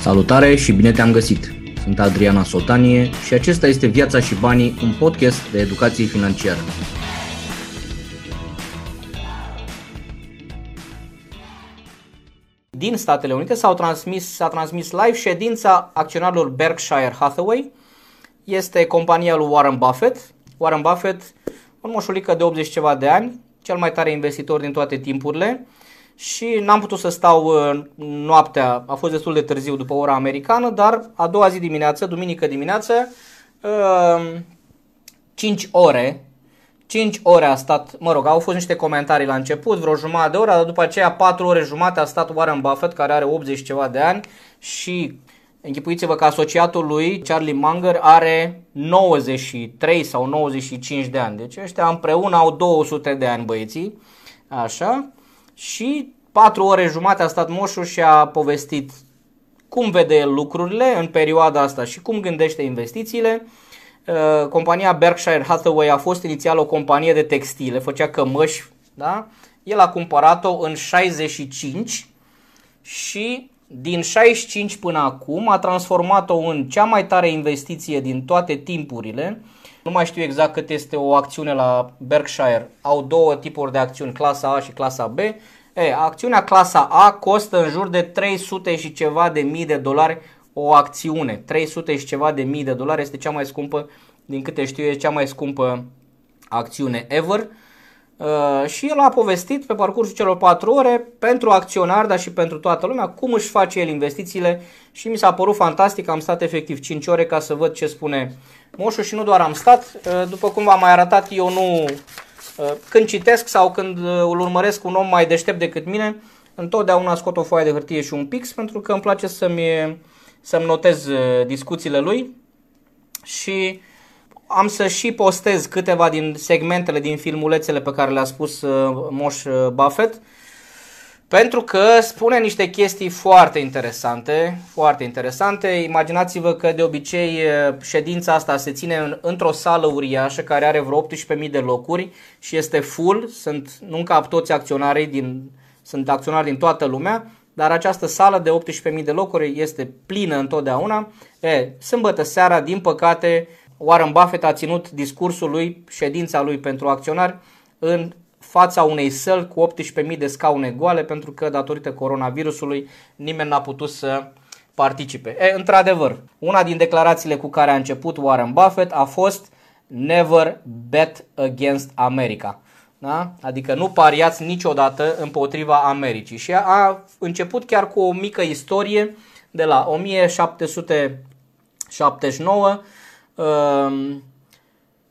Salutare și bine te-am găsit! Sunt Adriana Sotanie și acesta este Viața și Banii, un podcast de educație financiară. Din Statele Unite s-au transmis, s-a transmis live ședința acționarilor Berkshire Hathaway. Este compania lui Warren Buffett. Warren Buffett, un moșulică de 80 ceva de ani, cel mai tare investitor din toate timpurile și n-am putut să stau uh, noaptea, a fost destul de târziu după ora americană, dar a doua zi dimineață, duminică dimineață, 5 uh, ore, 5 ore a stat, mă rog, au fost niște comentarii la început, vreo jumătate de oră, dar după aceea 4 ore jumate a stat Warren Buffett, care are 80 ceva de ani și Închipuiți-vă că asociatul lui, Charlie Munger, are 93 sau 95 de ani. Deci ăștia împreună au 200 de ani băieții. Așa și patru ore jumate a stat moșul și a povestit cum vede el lucrurile în perioada asta și cum gândește investițiile. Uh, compania Berkshire Hathaway a fost inițial o companie de textile, făcea cămăși, da? El a cumpărat-o în 65 și din 65 până acum a transformat-o în cea mai tare investiție din toate timpurile. Nu mai știu exact cât este o acțiune la Berkshire. Au două tipuri de acțiuni, clasa A și clasa B. E, acțiunea clasa A costă în jur de 300 și ceva de mii de dolari o acțiune. 300 și ceva de mii de dolari este cea mai scumpă, din câte știu, e cea mai scumpă acțiune ever. Uh, și el a povestit pe parcursul celor 4 ore pentru acționar, dar și pentru toată lumea, cum își face el investițiile și mi s-a părut fantastic, am stat efectiv 5 ore ca să văd ce spune moșul și nu doar am stat, uh, după cum v-am mai arătat, eu nu, uh, când citesc sau când îl urmăresc un om mai deștept decât mine, întotdeauna scot o foaie de hârtie și un pix pentru că îmi place să-mi, să-mi notez discuțiile lui. Și am să și postez câteva din segmentele din filmulețele pe care le-a spus uh, Moș uh, Buffett, pentru că spune niște chestii foarte interesante, foarte interesante. Imaginați-vă că de obicei uh, ședința asta se ține în, într-o sală uriașă care are vreo 18.000 de locuri și este full, sunt, nu cap toți acționarii din, sunt acționari din toată lumea, dar această sală de 18.000 de locuri este plină întotdeauna. E, sâmbătă seara, din păcate, Warren Buffett a ținut discursul lui, ședința lui pentru acționari în fața unei săli cu 18.000 de scaune goale pentru că datorită coronavirusului nimeni n-a putut să participe. E, într-adevăr, una din declarațiile cu care a început Warren Buffett a fost Never bet against America. Da? Adică nu pariați niciodată împotriva Americii. Și a început chiar cu o mică istorie de la 1779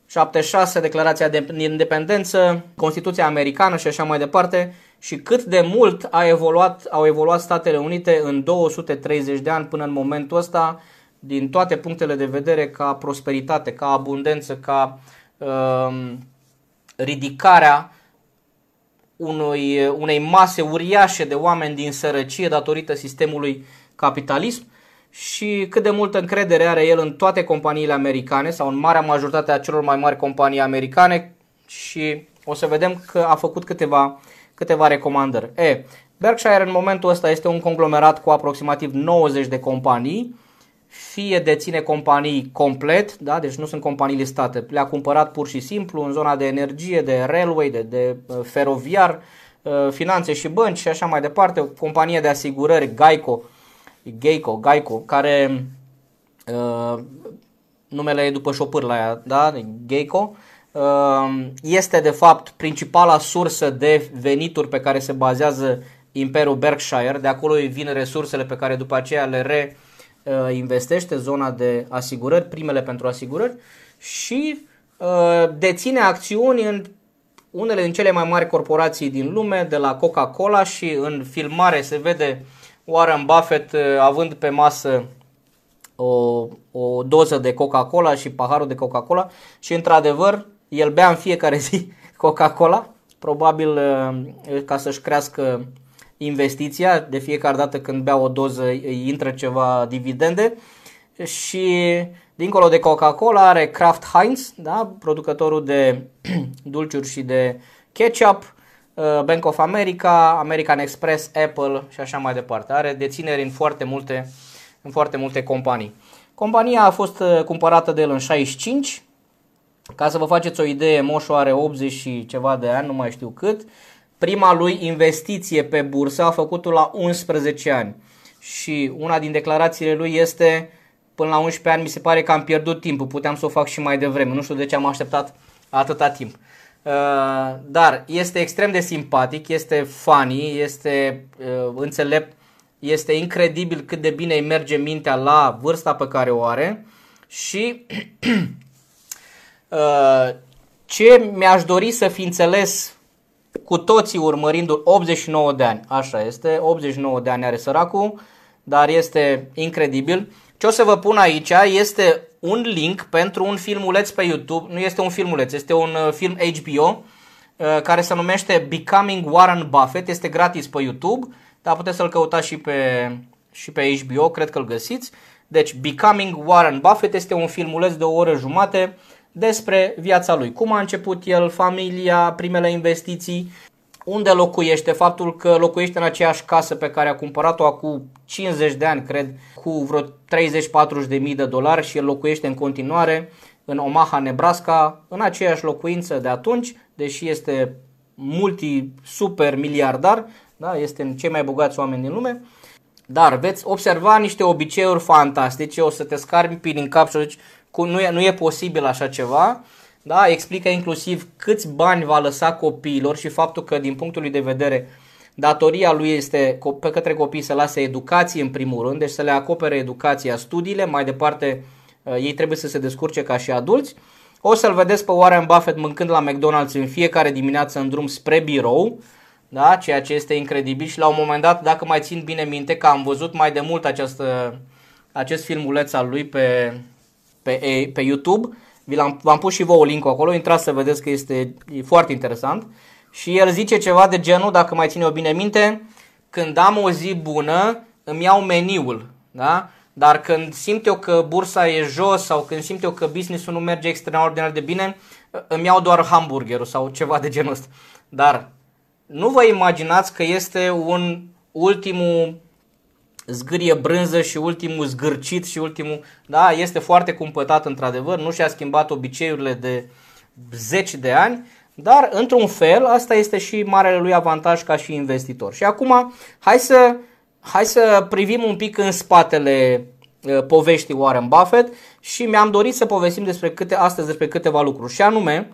76, ehm, declarația de independență, Constituția Americană și așa mai departe. Și cât de mult a evoluat, au evoluat Statele Unite în 230 de ani până în momentul ăsta din toate punctele de vedere ca prosperitate, ca abundență, ca uh, ridicarea unui, unei mase uriașe de oameni din sărăcie datorită sistemului capitalism și cât de multă încredere are el în toate companiile americane sau în marea majoritate a celor mai mari companii americane și o să vedem că a făcut câteva, câteva recomandări. E, Berkshire în momentul ăsta este un conglomerat cu aproximativ 90 de companii, fie deține companii complet, da? deci nu sunt companii listate, le-a cumpărat pur și simplu în zona de energie, de railway, de, de uh, feroviar, uh, finanțe și bănci și așa mai departe, o companie de asigurări, Geico, Geico, Geico, care uh, numele e după șopâr la ea, da? Geico, uh, este de fapt principala sursă de venituri pe care se bazează Imperiul Berkshire, de acolo vin resursele pe care după aceea le reinvestește, uh, zona de asigurări, primele pentru asigurări și uh, deține acțiuni în unele din cele mai mari corporații din lume, de la Coca-Cola și în filmare se vede uh, Warren Buffett uh, având pe masă o, o doză de Coca-Cola și paharul de Coca-Cola și într-adevăr el bea în fiecare zi Coca-Cola, probabil uh, ca să-și crească investiția, de fiecare dată când bea o doză îi intră ceva dividende. Și dincolo de Coca-Cola are Kraft Heinz, da, producătorul de dulciuri și de ketchup, Uh, Bank of America, American Express, Apple și așa mai departe. Are dețineri în foarte multe în foarte multe companii. Compania a fost uh, cumpărată de el în 65. Ca să vă faceți o idee, Moșu are 80 și ceva de ani, nu mai știu cât. Prima lui investiție pe bursă a făcut-o la 11 ani. Și una din declarațiile lui este până la 11 ani mi se pare că am pierdut timpul, puteam să o fac și mai devreme. Nu știu de ce am așteptat atâta timp. Uh, dar este extrem de simpatic, este funny, este uh, înțelept, este incredibil cât de bine îi merge mintea la vârsta pe care o are și uh, ce mi-aș dori să fi înțeles cu toții urmărindu-l 89 de ani, așa este, 89 de ani are săracul, dar este incredibil. Ce o să vă pun aici este un link pentru un filmuleț pe YouTube, nu este un filmuleț, este un uh, film HBO uh, care se numește Becoming Warren Buffett, este gratis pe YouTube, dar puteți să-l căutați și pe, și pe HBO, cred că îl găsiți. Deci Becoming Warren Buffett este un filmuleț de o oră jumate despre viața lui. Cum a început el, familia, primele investiții, unde locuiește, faptul că locuiește în aceeași casă pe care a cumpărat-o acum 50 de ani, cred, cu vreo 30-40 de mii de dolari și el locuiește în continuare în Omaha, Nebraska, în aceeași locuință de atunci, deși este multi-super miliardar, da? este în cei mai bogați oameni din lume. Dar veți observa niște obiceiuri fantastice, o să te scarpi din cap și zici, nu e, nu e posibil așa ceva. Da? Explică inclusiv câți bani va lăsa copiilor și faptul că din punctul lui de vedere datoria lui este pe către copii să lase educație în primul rând, deci să le acopere educația, studiile, mai departe uh, ei trebuie să se descurce ca și adulți. O să-l vedeți pe Warren Buffett mâncând la McDonald's în fiecare dimineață în drum spre birou, da? ceea ce este incredibil și la un moment dat, dacă mai țin bine minte, că am văzut mai de mult această, acest filmuleț al lui pe, pe, pe YouTube, vi l-am, v-am pus și vouă link acolo, intrați să vedeți că este e foarte interesant. Și el zice ceva de genul, dacă mai ține o bine minte, când am o zi bună, îmi iau meniul, da? Dar când simt eu că bursa e jos sau când simt eu că businessul nu merge extraordinar de bine, îmi iau doar hamburgerul sau ceva de genul ăsta. Dar nu vă imaginați că este un ultimul zgârie brânză și ultimul zgârcit și ultimul, da, este foarte cumpătat într-adevăr, nu și-a schimbat obiceiurile de zeci de ani, dar într-un fel asta este și marele lui avantaj ca și investitor. Și acum hai să, hai să privim un pic în spatele uh, poveștii Warren Buffett și mi-am dorit să povestim despre câte, astăzi despre câteva lucruri și anume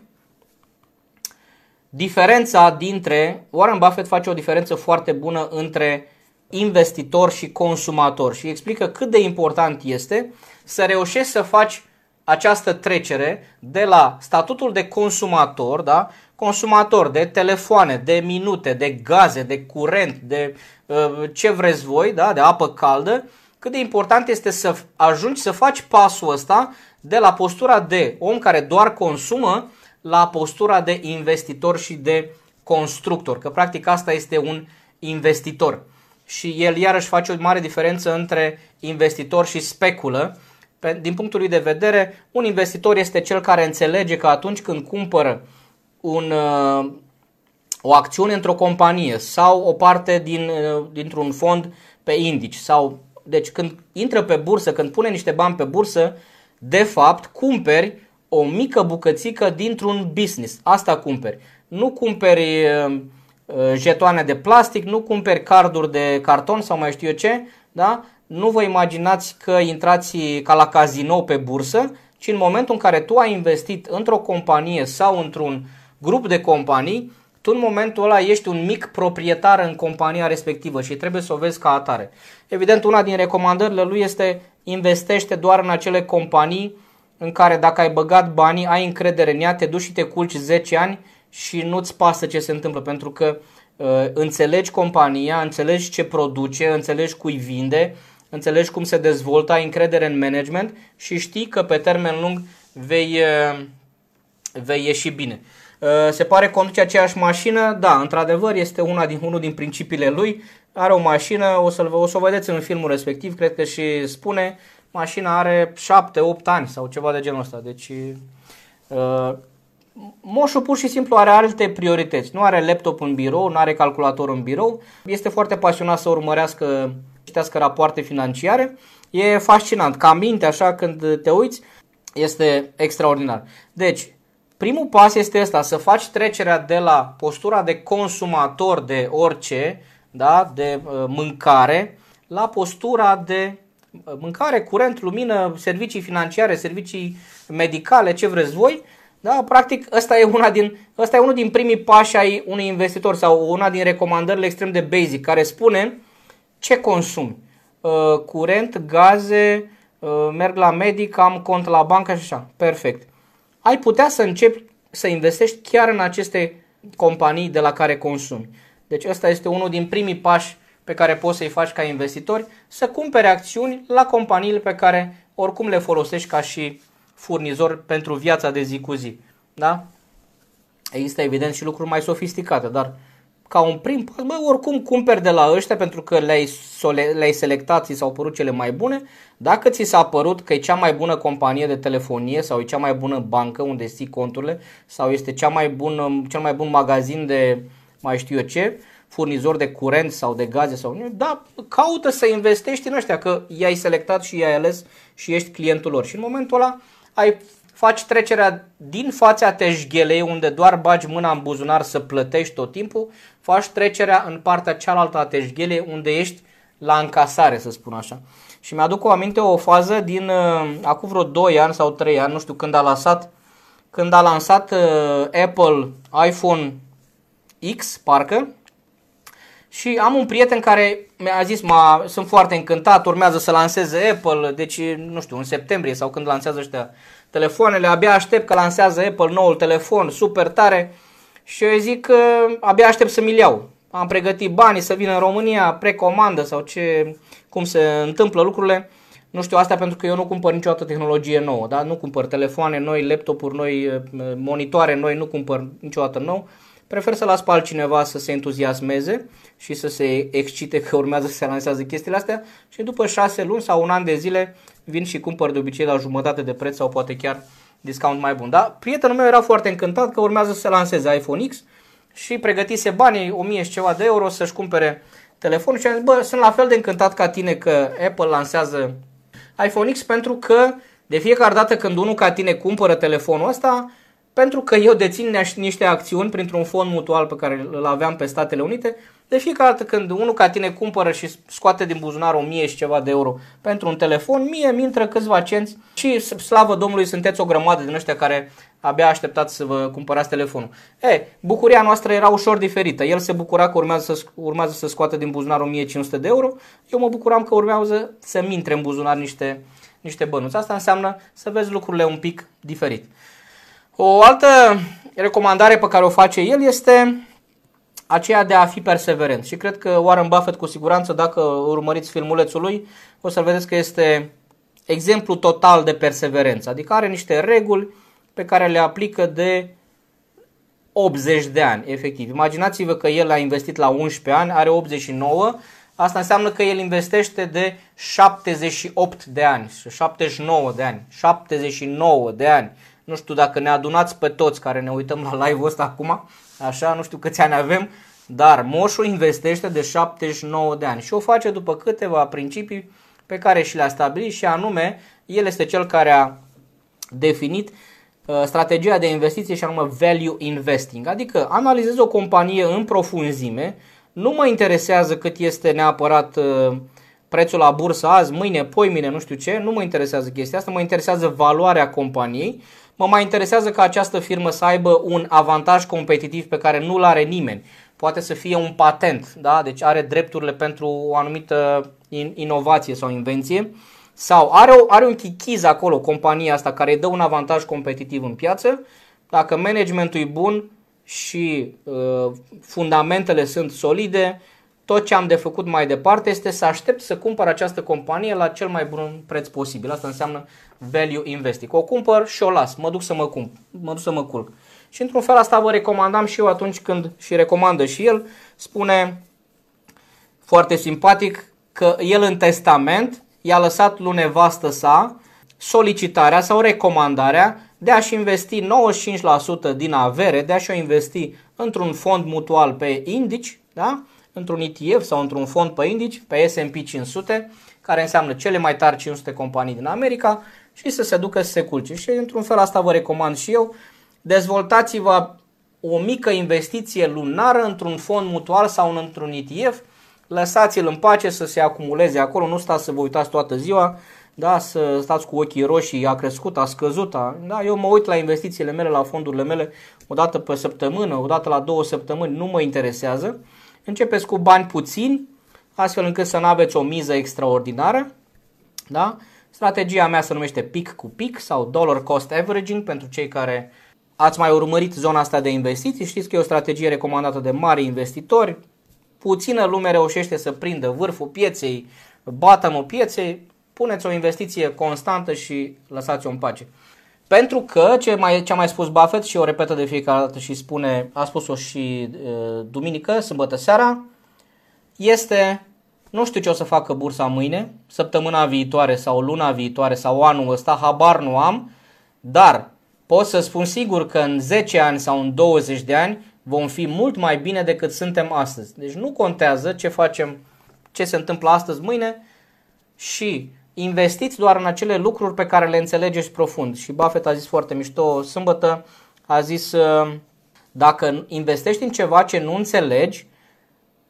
diferența dintre, Warren Buffett face o diferență foarte bună între investitor și consumator și explică cât de important este să reușești să faci această trecere de la statutul de consumator, da? consumator de telefoane, de minute, de gaze, de curent, de uh, ce vreți voi, da? de apă caldă, cât de important este să ajungi să faci pasul ăsta de la postura de om care doar consumă la postura de investitor și de constructor, că practic asta este un investitor și el iarăși face o mare diferență între investitor și speculă. Din punctul lui de vedere, un investitor este cel care înțelege că atunci când cumpără un, uh, o acțiune într-o companie sau o parte din, uh, dintr-un fond pe indici sau deci când intră pe bursă, când pune niște bani pe bursă, de fapt cumperi o mică bucățică dintr-un business. Asta cumperi. Nu cumperi uh, Uh, jetoane de plastic, nu cumperi carduri de carton sau mai știu eu ce, da? Nu vă imaginați că intrați ca la casino pe bursă, ci în momentul în care tu ai investit într-o companie sau într-un grup de companii, tu în momentul ăla ești un mic proprietar în compania respectivă și trebuie să o vezi ca atare. Evident, una din recomandările lui este investește doar în acele companii în care dacă ai băgat banii, ai încredere în ea, te duci și te culci 10 ani și nu-ți pasă ce se întâmplă pentru că uh, înțelegi compania, înțelegi ce produce, înțelegi cui vinde, înțelegi cum se dezvoltă, ai încredere în management și știi că pe termen lung vei, uh, vei ieși bine. Uh, se pare că conduce aceeași mașină, da, într-adevăr este una din, unul din principiile lui, are o mașină, o, să o să o vedeți în filmul respectiv, cred că și spune, mașina are 7-8 ani sau ceva de genul ăsta, deci uh, Moșul pur și simplu are alte priorități. Nu are laptop în birou, nu are calculator în birou. Este foarte pasionat să urmărească citească rapoarte financiare. E fascinant. Ca minte, așa, când te uiți, este extraordinar. Deci, primul pas este ăsta, să faci trecerea de la postura de consumator de orice, da, de uh, mâncare, la postura de uh, mâncare, curent, lumină, servicii financiare, servicii medicale, ce vreți voi. Da, practic, ăsta e, una din, ăsta e unul din primii pași ai unui investitor sau una din recomandările extrem de basic, care spune ce consumi. Uh, curent, gaze, uh, merg la medic, am cont la bancă și așa. Perfect. Ai putea să începi să investești chiar în aceste companii de la care consumi. Deci ăsta este unul din primii pași pe care poți să-i faci ca investitori, să cumpere acțiuni la companiile pe care oricum le folosești ca și furnizor pentru viața de zi cu zi. Da? Există evident și lucruri mai sofisticate, dar ca un prim pas, bă, oricum cumperi de la ăștia pentru că le-ai, le-ai selectat, ți s-au părut cele mai bune. Dacă ți s-a părut că e cea mai bună companie de telefonie sau e cea mai bună bancă unde ții conturile sau este cea mai bună, cel mai bun magazin de mai știu eu ce, furnizor de curent sau de gaze sau nu, da, caută să investești în ăștia, că i-ai selectat și i-ai ales și ești clientul lor. Și în momentul ăla ai faci trecerea din fața teșghelei unde doar bagi mâna în buzunar să plătești tot timpul, faci trecerea în partea cealaltă a teșghelei unde ești la încasare, să spun așa. Și mi-aduc o aminte o fază din uh, acum vreo 2 ani sau 3 ani, nu știu când a lansat când a lansat uh, Apple iPhone X, parcă, și am un prieten care mi-a zis, m-a, sunt foarte încântat, urmează să lanseze Apple, deci, nu știu, în septembrie sau când lansează ăștia telefoanele, abia aștept că lansează Apple noul telefon, super tare. Și eu zic că abia aștept să mi-l iau. Am pregătit banii să vină în România, precomandă sau ce, cum se întâmplă lucrurile. Nu știu asta pentru că eu nu cumpăr niciodată tehnologie nouă, da? nu cumpăr telefoane noi, laptopuri noi, monitoare noi, nu cumpăr niciodată nou. Prefer să las pe altcineva să se entuziasmeze și să se excite că urmează să se lansează chestiile astea și după 6 luni sau un an de zile vin și cumpăr de obicei la jumătate de preț sau poate chiar discount mai bun. Da? Prietenul meu era foarte încântat că urmează să se lanseze iPhone X și pregătise banii, 1000 și ceva de euro să-și cumpere telefonul și am zis, bă, sunt la fel de încântat ca tine că Apple lansează iPhone X pentru că de fiecare dată când unul ca tine cumpără telefonul ăsta, pentru că eu dețin niște acțiuni printr-un fond mutual pe care îl aveam pe Statele Unite, de fiecare dată când unul ca tine cumpără și scoate din buzunar 1000 și ceva de euro pentru un telefon, mie mi intră câțiva cenți și slavă Domnului sunteți o grămadă din ăștia care abia așteptați să vă cumpărați telefonul. E, bucuria noastră era ușor diferită. El se bucura că urmează să, urmează să scoată din buzunar 1500 de euro, eu mă bucuram că urmează să-mi intre în buzunar niște, niște bănuți. Asta înseamnă să vezi lucrurile un pic diferit. O altă recomandare pe care o face el este aceea de a fi perseverent. Și cred că Warren Buffett cu siguranță, dacă urmăriți filmulețul lui, o să vedeți că este exemplu total de perseverență. Adică are niște reguli pe care le aplică de 80 de ani, efectiv. Imaginați-vă că el a investit la 11 ani, are 89, asta înseamnă că el investește de 78 de ani, 79 de ani, 79 de ani nu știu dacă ne adunați pe toți care ne uităm la live-ul ăsta acum, așa, nu știu câți ani avem, dar moșul investește de 79 de ani și o face după câteva principii pe care și le-a stabilit și anume, el este cel care a definit uh, strategia de investiție și anume value investing, adică analizez o companie în profunzime, nu mă interesează cât este neapărat uh, prețul la bursă azi, mâine, poimine, nu știu ce, nu mă interesează chestia asta, mă interesează valoarea companiei Mă mai interesează ca această firmă să aibă un avantaj competitiv pe care nu-l are nimeni. Poate să fie un patent, da? deci are drepturile pentru o anumită inovație sau invenție. Sau are, o, are un chichiz acolo, compania asta, care îi dă un avantaj competitiv în piață. Dacă managementul e bun și uh, fundamentele sunt solide, tot ce am de făcut mai departe este să aștept să cumpăr această companie la cel mai bun preț posibil. Asta înseamnă value investing. O cumpăr și o las, mă duc să mă cumpăr, mă duc să mă culc. Și într-un fel asta vă recomandam și eu atunci când și recomandă și el, spune foarte simpatic că el în testament i-a lăsat lui nevastă sa solicitarea sau recomandarea de a-și investi 95% din avere, de a-și o investi într-un fond mutual pe indici, da? Într-un ETF sau într-un fond pe indici, pe S&P 500, care înseamnă cele mai tari 500 companii din America și să se ducă să se culce. Și într-un fel asta vă recomand și eu. Dezvoltați-vă o mică investiție lunară într-un fond mutual sau într-un ETF, lăsați-l în pace să se acumuleze acolo, nu stați să vă uitați toată ziua, da, să stați cu ochii roșii, a crescut, a scăzut, a, da, eu mă uit la investițiile mele, la fondurile mele, o dată pe săptămână, o dată la două săptămâni, nu mă interesează. Începeți cu bani puțini, astfel încât să nu aveți o miză extraordinară, da? Strategia mea se numește pic cu pic sau dollar cost averaging pentru cei care ați mai urmărit zona asta de investiții. Știți că e o strategie recomandată de mari investitori. Puțină lume reușește să prindă vârful pieței, bottom pieței. Puneți o investiție constantă și lăsați-o în pace. Pentru că, ce, mai, ce a mai spus Buffett și o repetă de fiecare dată și spune, a spus-o și e, duminică, sâmbătă seara, este nu știu ce o să facă bursa mâine, săptămâna viitoare sau luna viitoare sau anul ăsta, habar nu am, dar pot să spun sigur că în 10 ani sau în 20 de ani vom fi mult mai bine decât suntem astăzi. Deci nu contează ce facem, ce se întâmplă astăzi, mâine și investiți doar în acele lucruri pe care le înțelegeți profund. Și Buffett a zis foarte mișto sâmbătă, a zis dacă investești în ceva ce nu înțelegi,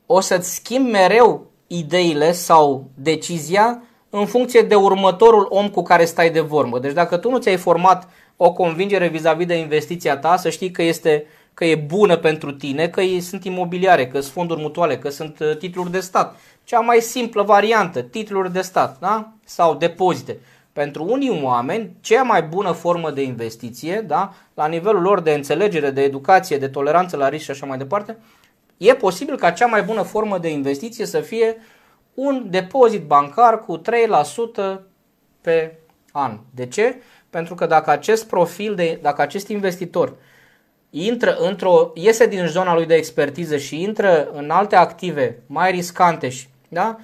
o să-ți schimbi mereu ideile sau decizia în funcție de următorul om cu care stai de vorbă. Deci dacă tu nu ți-ai format o convingere vis-a-vis de investiția ta, să știi că este că e bună pentru tine, că sunt imobiliare, că sunt fonduri mutuale, că sunt uh, titluri de stat. Cea mai simplă variantă, titluri de stat da? sau depozite. Pentru unii oameni, cea mai bună formă de investiție, da? la nivelul lor de înțelegere, de educație, de toleranță la risc și așa mai departe, E posibil ca cea mai bună formă de investiție să fie un depozit bancar cu 3% pe an. De ce? Pentru că dacă acest profil, de, dacă acest investitor intră într-o, iese din zona lui de expertiză și intră în alte active mai riscante, și, da?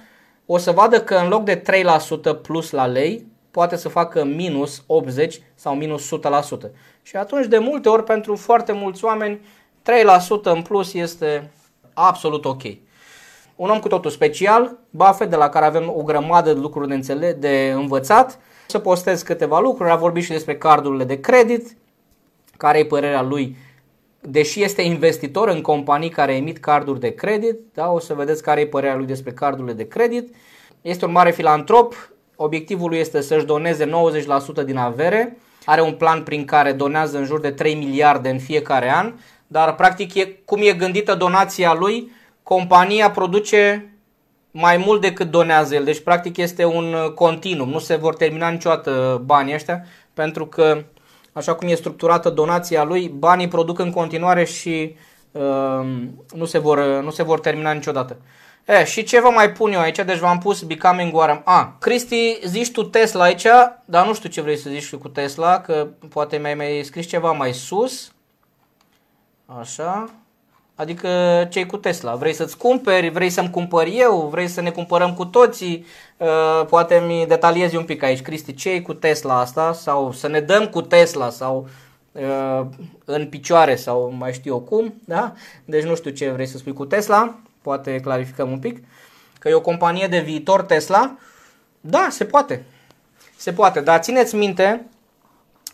o să vadă că în loc de 3% plus la lei, poate să facă minus 80 sau minus 100%. Și atunci, de multe ori, pentru foarte mulți oameni, 3% în plus este absolut ok. Un om cu totul special, Buffett, de la care avem o grămadă de lucruri de, înțele- de învățat. Să postez câteva lucruri, a vorbit și despre cardurile de credit, care e părerea lui, deși este investitor în companii care emit carduri de credit, da, o să vedeți care e părerea lui despre cardurile de credit. Este un mare filantrop, obiectivul lui este să-și doneze 90% din avere, are un plan prin care donează în jur de 3 miliarde în fiecare an, dar practic e, cum e gândită donația lui, compania produce mai mult decât donează el. Deci practic este un continuum, nu se vor termina niciodată banii ăștia, pentru că așa cum e structurată donația lui, banii produc în continuare și uh, nu, se vor, nu se vor termina niciodată. E, și ce vă mai pun eu aici? Deci v-am pus Becoming Warren. A, Cristi, zici tu Tesla aici, dar nu știu ce vrei să zici cu Tesla, că poate mi-ai mai scris ceva mai sus. Așa. Adică cei cu Tesla. Vrei să-ți cumperi, vrei să-mi cumpăr eu, vrei să ne cumpărăm cu toții. Uh, poate mi detaliezi un pic aici, Cristi, ce cu Tesla asta sau să ne dăm cu Tesla sau uh, în picioare sau mai știu eu cum. Da? Deci nu știu ce vrei să spui cu Tesla. Poate clarificăm un pic. Că e o companie de viitor Tesla. Da, se poate. Se poate, dar țineți minte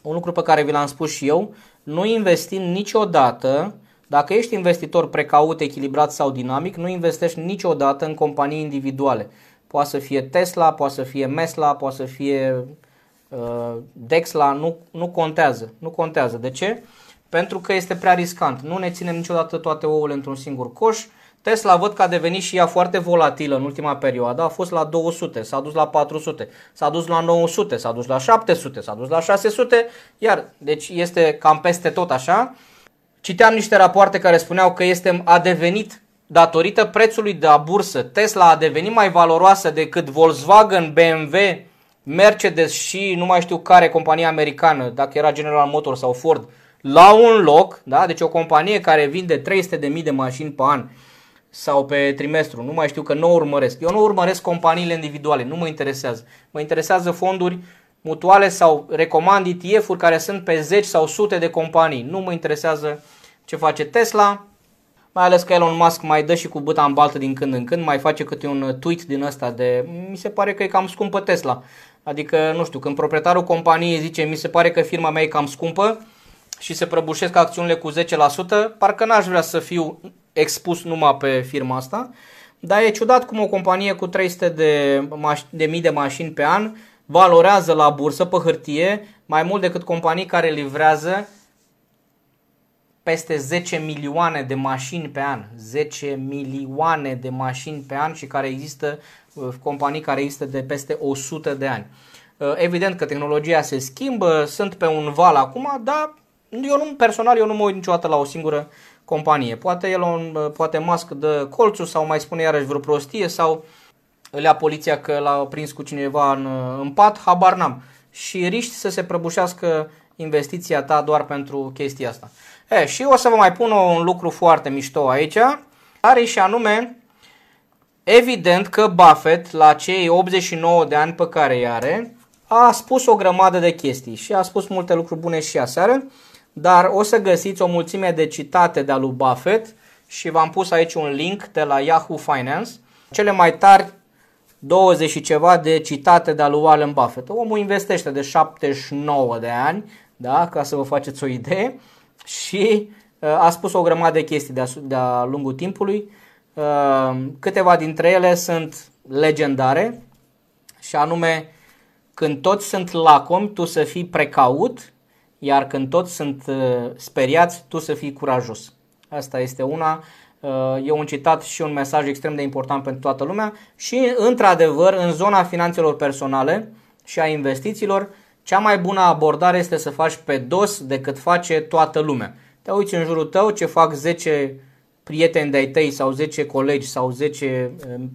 un lucru pe care vi l-am spus și eu, nu investim niciodată, dacă ești investitor precaut, echilibrat sau dinamic, nu investești niciodată în companii individuale. Poate să fie Tesla, poate să fie Mesla, poate să fie uh, Dexla, nu, nu contează. Nu contează. De ce? Pentru că este prea riscant. Nu ne ținem niciodată toate ouăle într-un singur coș. Tesla văd că a devenit și ea foarte volatilă în ultima perioadă, a fost la 200, s-a dus la 400, s-a dus la 900, s-a dus la 700, s-a dus la 600, iar deci este cam peste tot așa. Citeam niște rapoarte care spuneau că este a devenit datorită prețului de la bursă, Tesla a devenit mai valoroasă decât Volkswagen, BMW, Mercedes și nu mai știu care companie americană, dacă era General Motors sau Ford, la un loc, da? deci o companie care vinde 300.000 de mașini pe an, sau pe trimestru, nu mai știu că nu urmăresc. Eu nu urmăresc companiile individuale, nu mă interesează. Mă interesează fonduri mutuale sau recomand ETF-uri care sunt pe zeci sau sute de companii. Nu mă interesează ce face Tesla. mai ales că Elon Musk mai dă și cu băta în baltă din când în când, mai face câte un tweet din ăsta de, mi se pare că e cam scumpă Tesla. Adică, nu știu, când proprietarul companiei zice, mi se pare că firma mea e cam scumpă și se prăbușesc acțiunile cu 10%, parcă n-aș vrea să fiu expus numai pe firma asta. Dar e ciudat cum o companie cu 300 de, maș- de mii de mașini pe an valorează la bursă pe hârtie mai mult decât companii care livrează peste 10 milioane de mașini pe an. 10 milioane de mașini pe an și care există uh, companii care există de peste 100 de ani. Uh, evident că tehnologia se schimbă, sunt pe un val acum, dar eu nu, personal eu nu mă uit niciodată la o singură companie. Poate el uh, poate Musk de colțul sau mai spune iarăși vreo prostie sau îl ia poliția că l-a prins cu cineva în, în pat, habar n-am. Și riști să se prăbușească investiția ta doar pentru chestia asta. E, și o să vă mai pun un lucru foarte mișto aici, are și anume, evident că Buffett, la cei 89 de ani pe care îi are, a spus o grămadă de chestii și a spus multe lucruri bune și aseară, dar o să găsiți o mulțime de citate de-a lui Buffett și v-am pus aici un link de la Yahoo Finance, cele mai tari 20 și ceva de citate de-a lui Warren Buffett. Omul investește de 79 de ani, da, ca să vă faceți o idee, și uh, a spus o grămadă de chestii de-a, de-a lungul timpului. Uh, câteva dintre ele sunt legendare și anume când toți sunt lacomi, tu să fii precaut, iar când toți sunt uh, speriați, tu să fii curajos. Asta este una, e un citat și un mesaj extrem de important pentru toată lumea și, într-adevăr, în zona finanțelor personale și a investițiilor, cea mai bună abordare este să faci pe dos decât face toată lumea. Te uiți în jurul tău ce fac 10 prieteni de-ai tăi sau 10 colegi sau 10 um,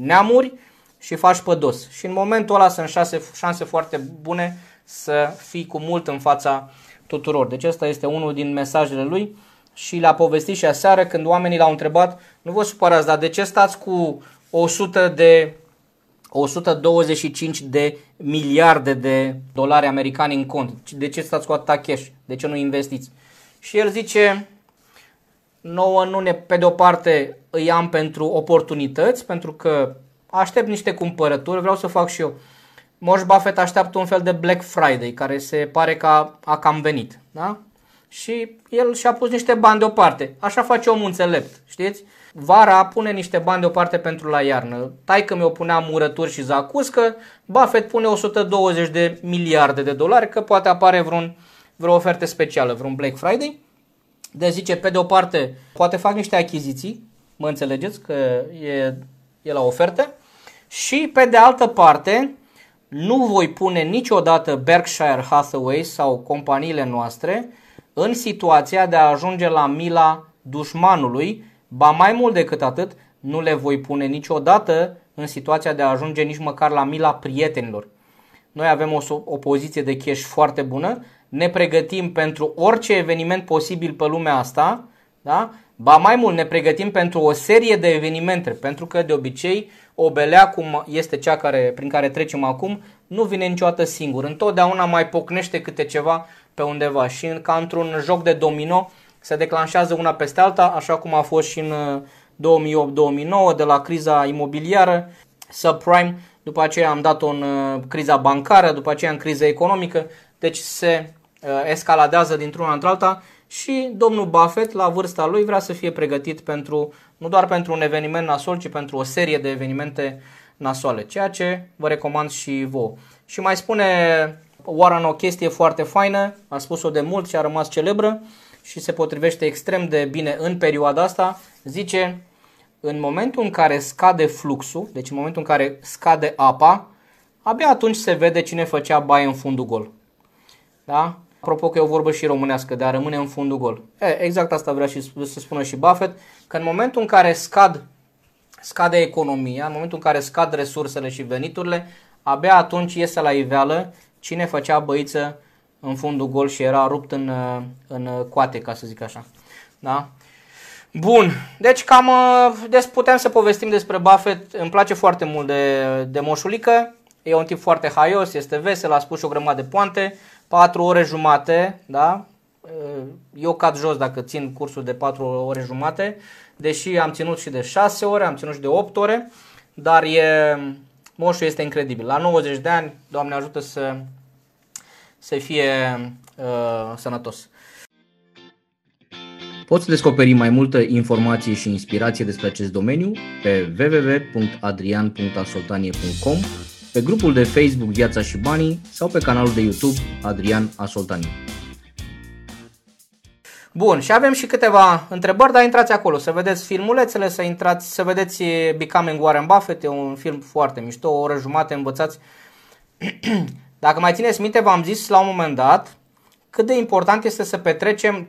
neamuri și faci pe dos. Și în momentul ăla sunt șase, șanse foarte bune să fii cu mult în fața tuturor. Deci ăsta este unul din mesajele lui și le-a povestit și aseară când oamenii l-au întrebat, nu vă supărați, dar de ce stați cu 100 de 125 de miliarde de dolari americani în cont. De ce stați cu atâta cash? De ce nu investiți? Și el zice, nouă nu ne, pe de o parte îi am pentru oportunități, pentru că aștept niște cumpărături, vreau să fac și eu. Moș Buffett așteaptă un fel de Black Friday, care se pare că a, a cam venit. Da? Și el și-a pus niște bani deoparte. Așa face omul înțelept, știți? Vara pune niște bani deoparte pentru la iarnă. că mi-o punea murături și zacuscă, Buffett pune 120 de miliarde de dolari, că poate apare vreun, vreo ofertă specială, vreun Black Friday. De zice, pe de o parte, poate fac niște achiziții, mă înțelegeți că e, e la oferte, și pe de altă parte, nu voi pune niciodată Berkshire Hathaway sau companiile noastre în situația de a ajunge la mila dușmanului Ba mai mult decât atât, nu le voi pune niciodată în situația de a ajunge nici măcar la mila prietenilor. Noi avem o, o poziție de cash foarte bună, ne pregătim pentru orice eveniment posibil pe lumea asta, da? ba mai mult ne pregătim pentru o serie de evenimente, pentru că de obicei o belea cum este cea care, prin care trecem acum nu vine niciodată singur. Întotdeauna mai pocnește câte ceva pe undeva. Și ca într-un joc de domino se declanșează una peste alta, așa cum a fost și în 2008-2009 uh, de la criza imobiliară, subprime, după aceea am dat-o în uh, criza bancară, după aceea în criza economică, deci se uh, escaladează dintr-una într-alta și domnul Buffett, la vârsta lui, vrea să fie pregătit pentru, nu doar pentru un eveniment nasol, ci pentru o serie de evenimente nasoale, ceea ce vă recomand și vouă. Și mai spune Warren o chestie foarte faină, a spus-o de mult și a rămas celebră, și se potrivește extrem de bine în perioada asta, zice în momentul în care scade fluxul, deci în momentul în care scade apa, abia atunci se vede cine făcea baie în fundul gol. Da? Apropo că e o vorbă și românească, de a rămâne în fundul gol. E, exact asta vrea și să spună și Buffett, că în momentul în care scad, scade economia, în momentul în care scad resursele și veniturile, abia atunci iese la iveală cine făcea băiță în fundul gol și era rupt în, în coate, ca să zic așa. Da? Bun, deci cam des putem să povestim despre Buffett. Îmi place foarte mult de, de moșulică. E un tip foarte haios, este vesel, a spus și o grămadă de poante. 4 ore jumate, da? eu cad jos dacă țin cursul de 4 ore jumate, deși am ținut și de 6 ore, am ținut și de 8 ore, dar e, moșul este incredibil. La 90 de ani, Doamne ajută să, să fie uh, sănătos. Poți descoperi mai multă informație și inspirație despre acest domeniu pe www.adrian.asoltanie.com, pe grupul de Facebook Viața și Banii sau pe canalul de YouTube Adrian Asoltanie. Bun, și avem și câteva întrebări, dar intrați acolo să vedeți filmulețele, să intrați, să vedeți Becoming Warren Buffett, e un film foarte mișto, o oră jumate învățați. Dacă mai țineți minte, v-am zis la un moment dat cât de important este să petrecem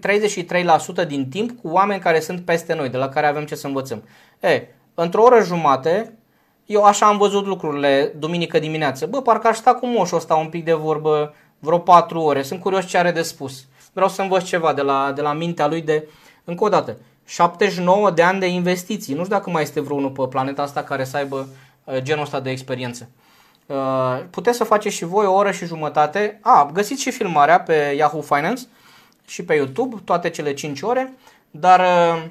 33% din timp cu oameni care sunt peste noi, de la care avem ce să învățăm. E, într-o oră jumate, eu așa am văzut lucrurile duminică dimineață. Bă, parcă aș sta cu moșul ăsta un pic de vorbă vreo 4 ore. Sunt curios ce are de spus. Vreau să învăț ceva de la, de la mintea lui de, încă o dată, 79 de ani de investiții. Nu știu dacă mai este vreunul pe planeta asta care să aibă uh, genul ăsta de experiență. Uh, puteți să faceți și voi o oră și jumătate. A, găsiți și filmarea pe Yahoo Finance și pe YouTube, toate cele 5 ore, dar uh,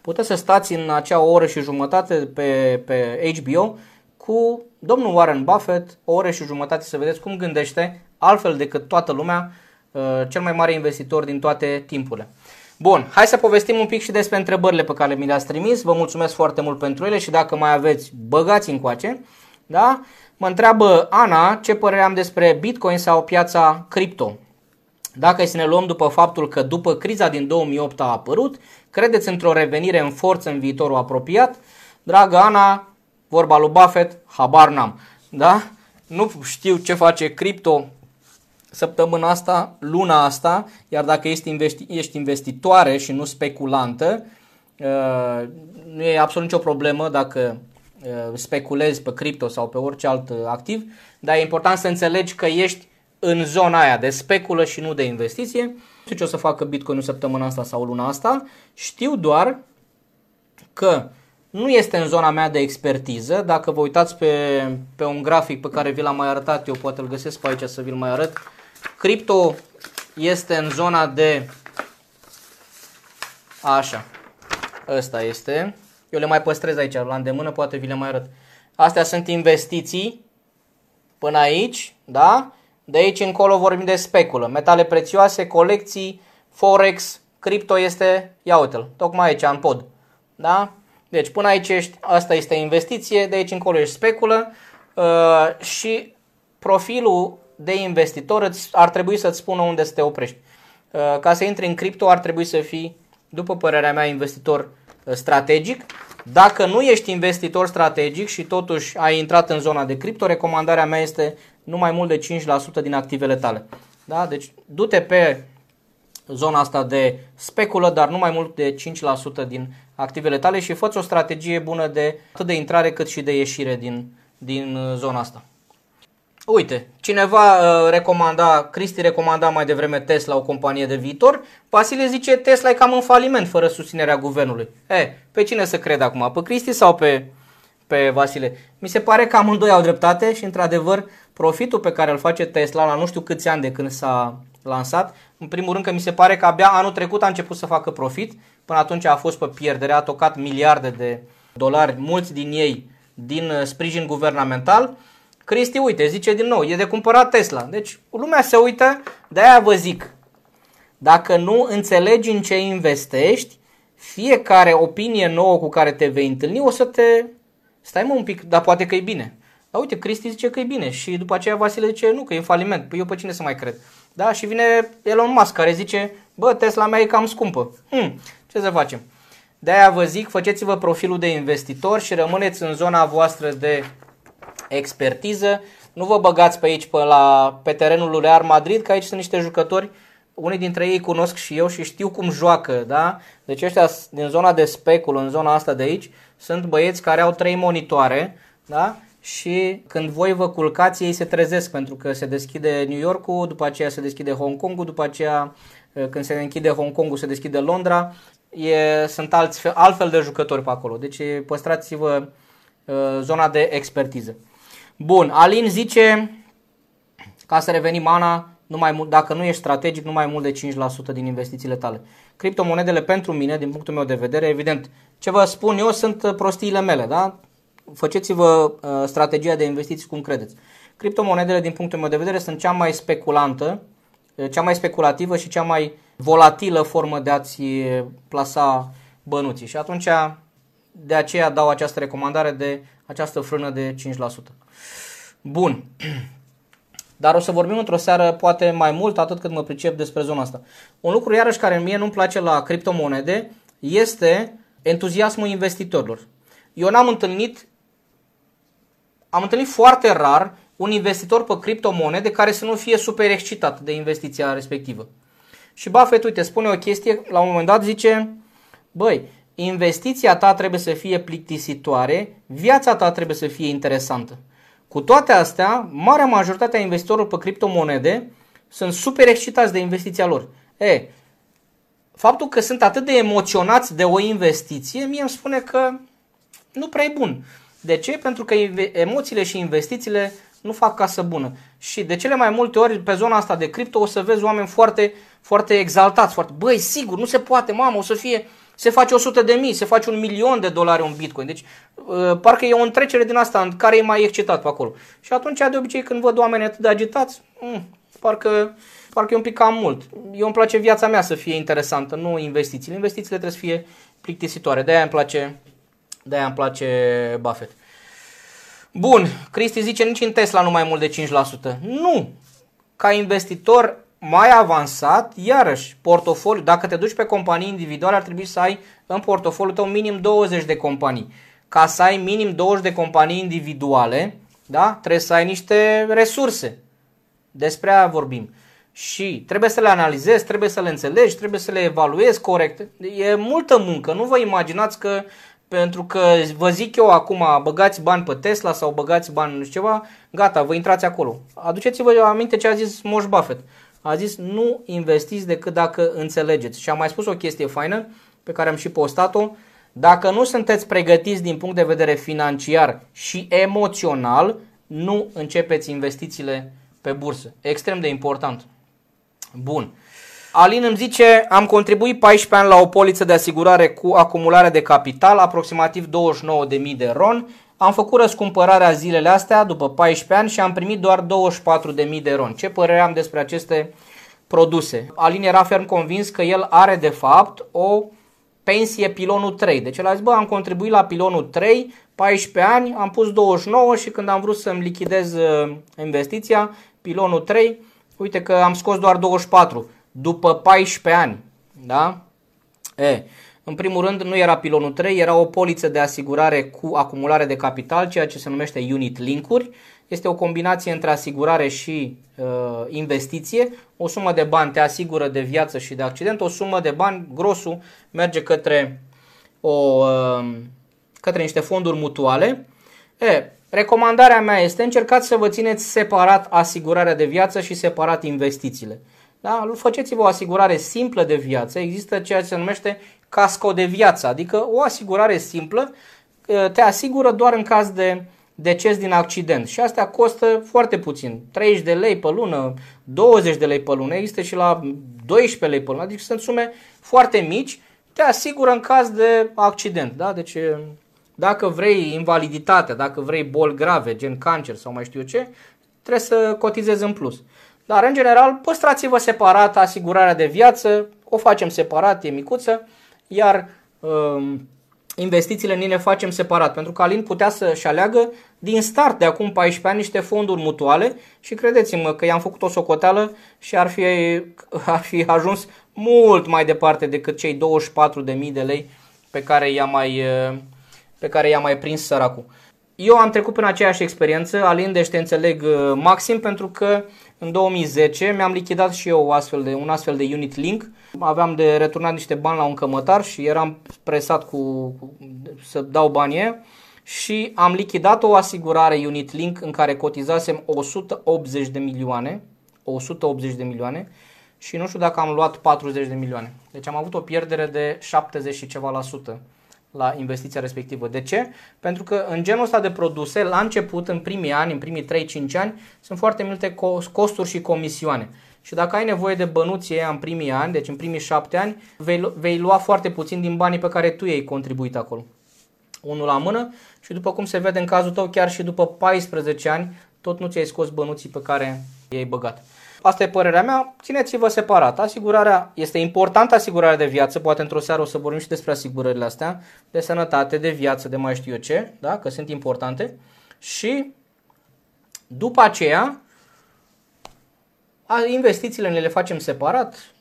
puteți să stați în acea oră și jumătate pe, pe HBO cu domnul Warren Buffett, o oră și jumătate să vedeți cum gândește, altfel decât toată lumea, uh, cel mai mare investitor din toate timpurile. Bun, hai să povestim un pic și despre întrebările pe care mi le-ați trimis. Vă mulțumesc foarte mult pentru ele și dacă mai aveți, băgați încoace. Da? Mă întreabă Ana ce părere am despre Bitcoin sau piața cripto. Dacă e să ne luăm după faptul că după criza din 2008 a apărut, credeți într-o revenire în forță în viitorul apropiat? Dragă Ana, vorba lui Buffett, habar n-am. Da? Nu știu ce face cripto săptămâna asta, luna asta, iar dacă ești, investi- ești investitoare și nu speculantă, uh, nu e absolut nicio problemă dacă Uh, speculezi pe cripto sau pe orice alt uh, activ, dar e important să înțelegi că ești în zona aia de speculă și nu de investiție. Nu știu ce o să facă Bitcoin în săptămâna asta sau luna asta, știu doar că nu este în zona mea de expertiză. Dacă vă uitați pe, pe un grafic pe care vi l-am mai arătat, eu poate îl găsesc pe aici să vi-l mai arăt. Cripto este în zona de... Așa. Ăsta este. Eu le mai păstrez aici la îndemână, poate vi le mai arăt. Astea sunt investiții până aici, da? De aici încolo vorbim de speculă. Metale prețioase, colecții, forex, cripto este, ia uite-l, tocmai aici, în pod. Da? Deci până aici ești, asta este investiție, de aici încolo ești speculă uh, și profilul de investitor ar trebui să-ți spună unde să te oprești. Uh, ca să intri în cripto ar trebui să fii, după părerea mea, investitor strategic. Dacă nu ești investitor strategic și totuși ai intrat în zona de cripto, recomandarea mea este nu mai mult de 5% din activele tale. Da? Deci du-te pe zona asta de speculă, dar nu mai mult de 5% din activele tale și fă o strategie bună de atât de intrare cât și de ieșire din, din uh, zona asta. Uite, cineva uh, recomanda, Cristi recomanda mai devreme Tesla, o companie de viitor. Vasile zice Tesla e cam în faliment fără susținerea guvernului. E, pe cine să cred acum? Pe Cristi sau pe, pe Vasile? Mi se pare că amândoi au dreptate și într-adevăr profitul pe care îl face Tesla la nu știu câți ani de când s-a lansat, în primul rând că mi se pare că abia anul trecut a început să facă profit, până atunci a fost pe pierdere, a tocat miliarde de dolari, mulți din ei din uh, sprijin guvernamental Cristi, uite, zice din nou, e de cumpărat Tesla. Deci lumea se uită, de aia vă zic, dacă nu înțelegi în ce investești, fiecare opinie nouă cu care te vei întâlni o să te... Stai mă un pic, dar poate că e bine. Dar uite, Cristi zice că e bine și după aceea Vasile zice nu, că e în faliment. Păi eu pe cine să mai cred? Da, și vine Elon Musk care zice, bă, Tesla mea e cam scumpă. Hmm, ce să facem? De aia vă zic, faceți-vă profilul de investitor și rămâneți în zona voastră de expertiză. Nu vă băgați pe aici, pe, la, pe terenul lui Real Madrid, că aici sunt niște jucători, unii dintre ei cunosc și eu și știu cum joacă, da? Deci ăștia din zona de specul, în zona asta de aici, sunt băieți care au trei monitoare, da? Și când voi vă culcați, ei se trezesc pentru că se deschide New York-ul, după aceea se deschide Hong Kong-ul, după aceea când se închide Hong Kong-ul se deschide Londra, e, sunt alți, altfel de jucători pe acolo. Deci păstrați-vă uh, zona de expertiză. Bun, Alin zice, ca să revenim Ana, nu mai mult, dacă nu ești strategic, nu mai mult de 5% din investițiile tale. Criptomonedele pentru mine, din punctul meu de vedere, evident, ce vă spun eu sunt uh, prostiile mele, da? Faceți-vă uh, strategia de investiții cum credeți. Criptomonedele, din punctul meu de vedere, sunt cea mai speculantă, uh, cea mai speculativă și cea mai volatilă formă de a-ți plasa bănuții. Și atunci, de aceea dau această recomandare de această frână de 5%. Bun. Dar o să vorbim într-o seară poate mai mult atât cât mă pricep despre zona asta. Un lucru iarăși care mie nu-mi place la criptomonede este entuziasmul investitorilor. Eu n-am întâlnit am întâlnit foarte rar un investitor pe criptomonede care să nu fie super excitat de investiția respectivă. Și Buffett, uite, spune o chestie, la un moment dat zice, băi, investiția ta trebuie să fie plictisitoare, viața ta trebuie să fie interesantă. Cu toate astea, marea majoritate a investitorilor pe criptomonede sunt super excitați de investiția lor. E, faptul că sunt atât de emoționați de o investiție, mie îmi spune că nu prea e bun. De ce? Pentru că emoțiile și investițiile nu fac casă bună. Și de cele mai multe ori pe zona asta de cripto o să vezi oameni foarte, foarte exaltați, foarte, băi, sigur, nu se poate, mamă, o să fie se face 100 de mii, se face un milion de dolari un bitcoin. Deci uh, parcă e o întrecere din asta în care e mai excitat pe acolo. Și atunci de obicei când văd oameni atât de agitați, mm, parcă, parcă e un pic cam mult. Eu îmi place viața mea să fie interesantă, nu investițiile. Investițiile trebuie să fie plictisitoare. De-aia îmi place, de-aia îmi place Buffett. Bun, Cristi zice nici în Tesla nu mai mult de 5%. Nu! Ca investitor mai avansat, iarăși, portofoliu, dacă te duci pe companii individuale, ar trebui să ai în portofoliu tău minim 20 de companii. Ca să ai minim 20 de companii individuale, da? trebuie să ai niște resurse. Despre aia vorbim. Și trebuie să le analizezi, trebuie să le înțelegi, trebuie să le evaluezi corect. E multă muncă. Nu vă imaginați că pentru că vă zic eu acum, băgați bani pe Tesla sau băgați bani nu știu ceva, gata, vă intrați acolo. Aduceți-vă aminte ce a zis Moș Buffett a zis nu investiți decât dacă înțelegeți. Și am mai spus o chestie faină pe care am și postat-o. Dacă nu sunteți pregătiți din punct de vedere financiar și emoțional, nu începeți investițiile pe bursă. Extrem de important. Bun. Alin îmi zice, am contribuit 14 ani la o poliță de asigurare cu acumulare de capital, aproximativ 29.000 de ron. Am făcut răscumpărarea zilele astea după 14 ani și am primit doar 24.000 de ron. Ce părere am despre aceste produse? Alin era ferm convins că el are de fapt o pensie pilonul 3. Deci el a zis, bă, am contribuit la pilonul 3, 14 ani, am pus 29 și când am vrut să-mi lichidez uh, investiția, pilonul 3, uite că am scos doar 24 după 14 ani. Da? E, în primul rând, nu era pilonul 3, era o poliță de asigurare cu acumulare de capital, ceea ce se numește unit link-uri. Este o combinație între asigurare și uh, investiție. O sumă de bani te asigură de viață și de accident, o sumă de bani, grosul, merge către, o, uh, către niște fonduri mutuale. E, recomandarea mea este încercați să vă țineți separat asigurarea de viață și separat investițiile. Da? Faceți-vă o asigurare simplă de viață. Există ceea ce se numește casco de viață, adică o asigurare simplă ă, te asigură doar în caz de deces din accident și astea costă foarte puțin, 30 de lei pe lună, 20 de lei pe lună, există și la 12 lei pe lună, adică sunt sume foarte mici, te asigură în caz de accident, da? Deci dacă vrei invaliditate, dacă vrei boli grave, gen cancer sau mai știu eu ce, trebuie să cotizezi în plus. Dar în general păstrați-vă separat asigurarea de viață, o facem separat, e micuță, iar um, investițiile ni le facem separat, pentru că Alin putea să-și aleagă din start de acum 14 ani niște fonduri mutuale și credeți-mă că i-am făcut o socoteală și ar fi, ar fi ajuns mult mai departe decât cei 24.000 de lei pe care i-a mai, pe care i-a mai prins săracul. Eu am trecut prin aceeași experiență, Alin, deci te înțeleg uh, maxim pentru că în 2010 mi-am lichidat și eu astfel de, un astfel de unit link. Aveam de returnat niște bani la un cămătar și eram presat cu, cu să dau banii. Și am lichidat o asigurare Unit Link în care cotizasem 180 de milioane, 180 de milioane și nu știu dacă am luat 40 de milioane. Deci am avut o pierdere de 70 și ceva la sută la investiția respectivă. De ce? Pentru că în genul ăsta de produse, la început, în primii ani, în primii 3-5 ani, sunt foarte multe costuri și comisioane. și dacă ai nevoie de bănuții în primii ani, deci în primii șapte ani, vei, vei lua foarte puțin din banii pe care tu ai contribuit acolo. Unul la mână și după cum se vede în cazul tău, chiar și după 14 ani, tot nu ți-ai scos bănuții pe care i-ai băgat. Asta e părerea mea, țineți-vă separat. Asigurarea este importantă, asigurarea de viață, poate într-o seară o să vorbim și despre asigurările astea, de sănătate, de viață, de mai știu eu ce, da? că sunt importante. Și după aceea, investițiile ne le facem separat,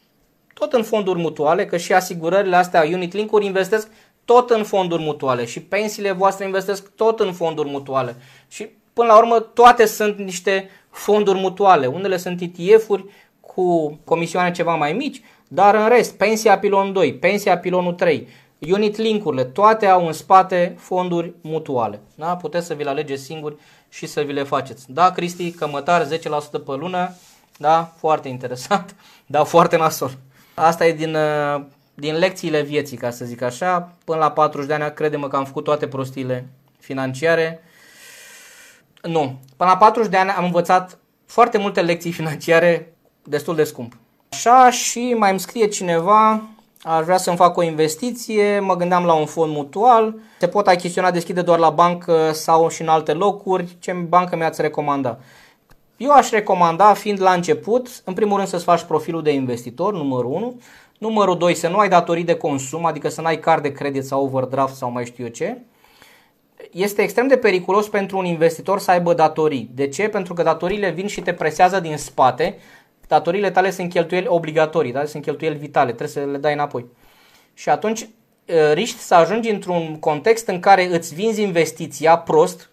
tot în fonduri mutuale, că și asigurările astea, unit link-uri investesc tot în fonduri mutuale și pensiile voastre investesc tot în fonduri mutuale. Și până la urmă toate sunt niște fonduri mutuale. Unele sunt ETF-uri cu comisioane ceva mai mici, dar în rest, pensia pilon 2, pensia pilonul 3, unit link-urile, toate au în spate fonduri mutuale. Da? Puteți să vi le alegeți singuri și să vi le faceți. Da, Cristi, cămătar 10% pe lună, da, foarte interesant, da, foarte nasol. Asta e din, uh, din lecțiile vieții, ca să zic așa. Până la 40 de ani, credem că am făcut toate prostiile financiare. Nu. Până la 40 de ani am învățat foarte multe lecții financiare destul de scump. Așa și mai îmi scrie cineva, aș vrea să-mi fac o investiție, mă gândeam la un fond mutual, se pot achiziționa deschide doar la bancă sau și în alte locuri, ce bancă mi-ați recomanda? Eu aș recomanda, fiind la început, în primul rând să-ți faci profilul de investitor, numărul 1, numărul 2, să nu ai datorii de consum, adică să nu ai card de credit sau overdraft sau mai știu eu ce, este extrem de periculos pentru un investitor să aibă datorii. De ce? Pentru că datoriile vin și te presează din spate. Datoriile tale sunt cheltuieli obligatorii, da? sunt cheltuieli vitale, trebuie să le dai înapoi. Și atunci riști să ajungi într-un context în care îți vinzi investiția prost,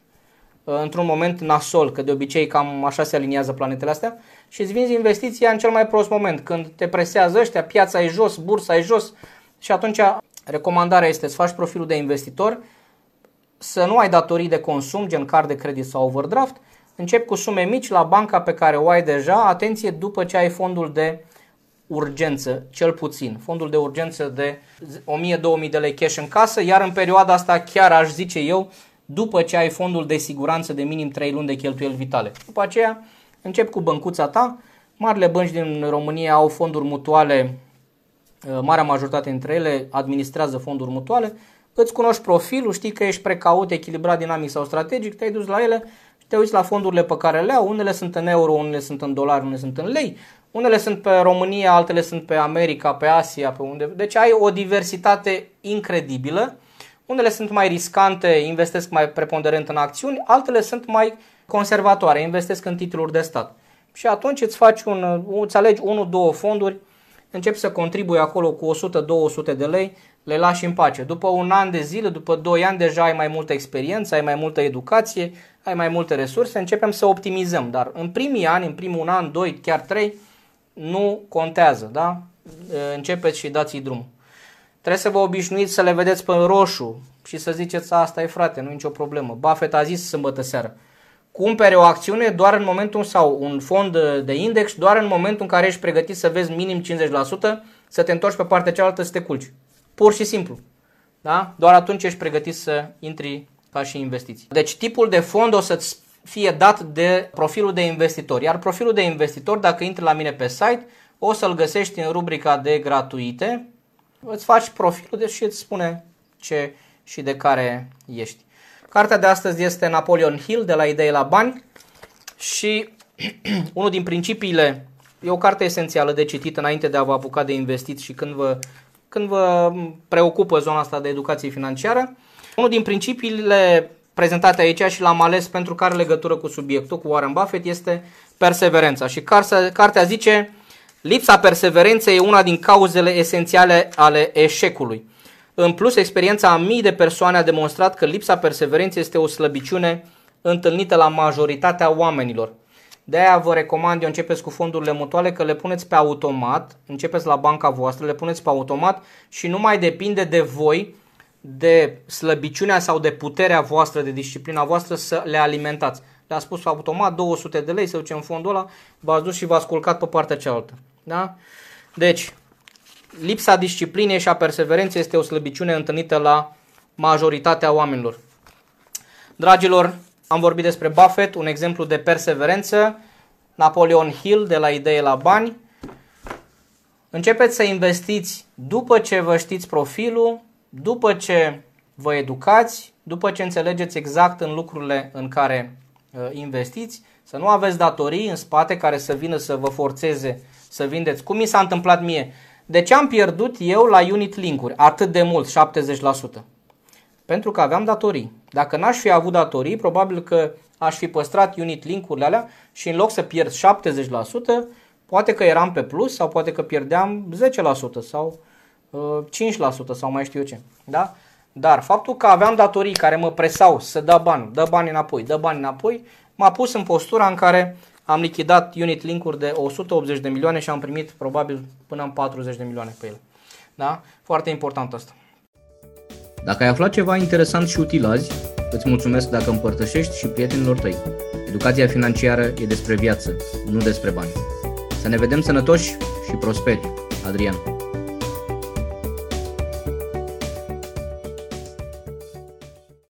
într-un moment nasol, că de obicei cam așa se aliniază planetele astea, și îți vinzi investiția în cel mai prost moment, când te presează ăștia, piața e jos, bursa e jos și atunci recomandarea este să faci profilul de investitor, să nu ai datorii de consum, gen card de credit sau overdraft, începi cu sume mici la banca pe care o ai deja, atenție, după ce ai fondul de urgență, cel puțin, fondul de urgență de 1000-2000 de lei cash în casă, iar în perioada asta chiar aș zice eu, după ce ai fondul de siguranță de minim 3 luni de cheltuieli vitale. După aceea încep cu băncuța ta, marile bănci din România au fonduri mutuale, marea majoritate dintre ele administrează fonduri mutuale, îți cunoști profilul, știi că ești precaut, echilibrat, dinamic sau strategic, te-ai dus la ele și te uiți la fondurile pe care le au. Unele sunt în euro, unele sunt în dolari, unele sunt în lei, unele sunt pe România, altele sunt pe America, pe Asia, pe unde. Deci ai o diversitate incredibilă. Unele sunt mai riscante, investesc mai preponderent în acțiuni, altele sunt mai conservatoare, investesc în titluri de stat. Și atunci îți faci un, îți alegi unul, două fonduri, începi să contribui acolo cu 100-200 de lei le lași în pace. După un an de zile, după 2 ani, deja ai mai multă experiență, ai mai multă educație, ai mai multe resurse, începem să optimizăm. Dar în primii ani, în primul an, 2, chiar 3, nu contează, da? Începeți și dați-i drum. Trebuie să vă obișnuiți să le vedeți pe roșu și să ziceți, asta e frate, nu e nicio problemă. Buffett a zis sâmbătă seară, cumpere o acțiune doar în momentul sau un fond de index doar în momentul în care ești pregătit să vezi minim 50%, să te întorci pe partea cealaltă să te culci. Pur și simplu. Da? Doar atunci ești pregătit să intri ca și investiții. Deci tipul de fond o să-ți fie dat de profilul de investitor. Iar profilul de investitor, dacă intri la mine pe site, o să-l găsești în rubrica de gratuite. Îți faci profilul deci și îți spune ce și de care ești. Cartea de astăzi este Napoleon Hill, de la Idei la Bani și unul din principiile, e o carte esențială de citit înainte de a vă apuca de investit și când vă când vă preocupă zona asta de educație financiară. Unul din principiile prezentate aici și l-am ales pentru care legătură cu subiectul, cu Warren Buffett, este perseverența. Și cartea zice, lipsa perseverenței e una din cauzele esențiale ale eșecului. În plus, experiența a mii de persoane a demonstrat că lipsa perseverenței este o slăbiciune întâlnită la majoritatea oamenilor. De aia vă recomand, eu începeți cu fondurile mutuale, că le puneți pe automat, începeți la banca voastră, le puneți pe automat și nu mai depinde de voi, de slăbiciunea sau de puterea voastră, de disciplina voastră să le alimentați. Le-a spus automat 200 de lei, să duce în fondul ăla, v-ați dus și v-ați culcat pe partea cealaltă. Da? Deci, lipsa disciplinei și a perseverenței este o slăbiciune întâlnită la majoritatea oamenilor. Dragilor, am vorbit despre Buffett, un exemplu de perseverență. Napoleon Hill de la Idee la Bani. Începeți să investiți după ce vă știți profilul, după ce vă educați, după ce înțelegeți exact în lucrurile în care uh, investiți, să nu aveți datorii în spate care să vină să vă forțeze să vindeți. Cum mi s-a întâmplat mie? De ce am pierdut eu la unit link-uri atât de mult, 70%? Pentru că aveam datorii. Dacă n-aș fi avut datorii, probabil că aș fi păstrat unit link-urile alea și în loc să pierd 70%, poate că eram pe plus sau poate că pierdeam 10% sau uh, 5% sau mai știu eu ce. Da? Dar faptul că aveam datorii care mă presau să dă bani, dă bani înapoi, dă bani înapoi, m-a pus în postura în care am lichidat unit link-uri de 180 de milioane și am primit probabil până în 40 de milioane pe ele. Da? Foarte important asta. Dacă ai aflat ceva interesant și util azi, îți mulțumesc dacă împărtășești și prietenilor tăi. Educația financiară e despre viață, nu despre bani. Să ne vedem sănătoși și prosperi. Adrian.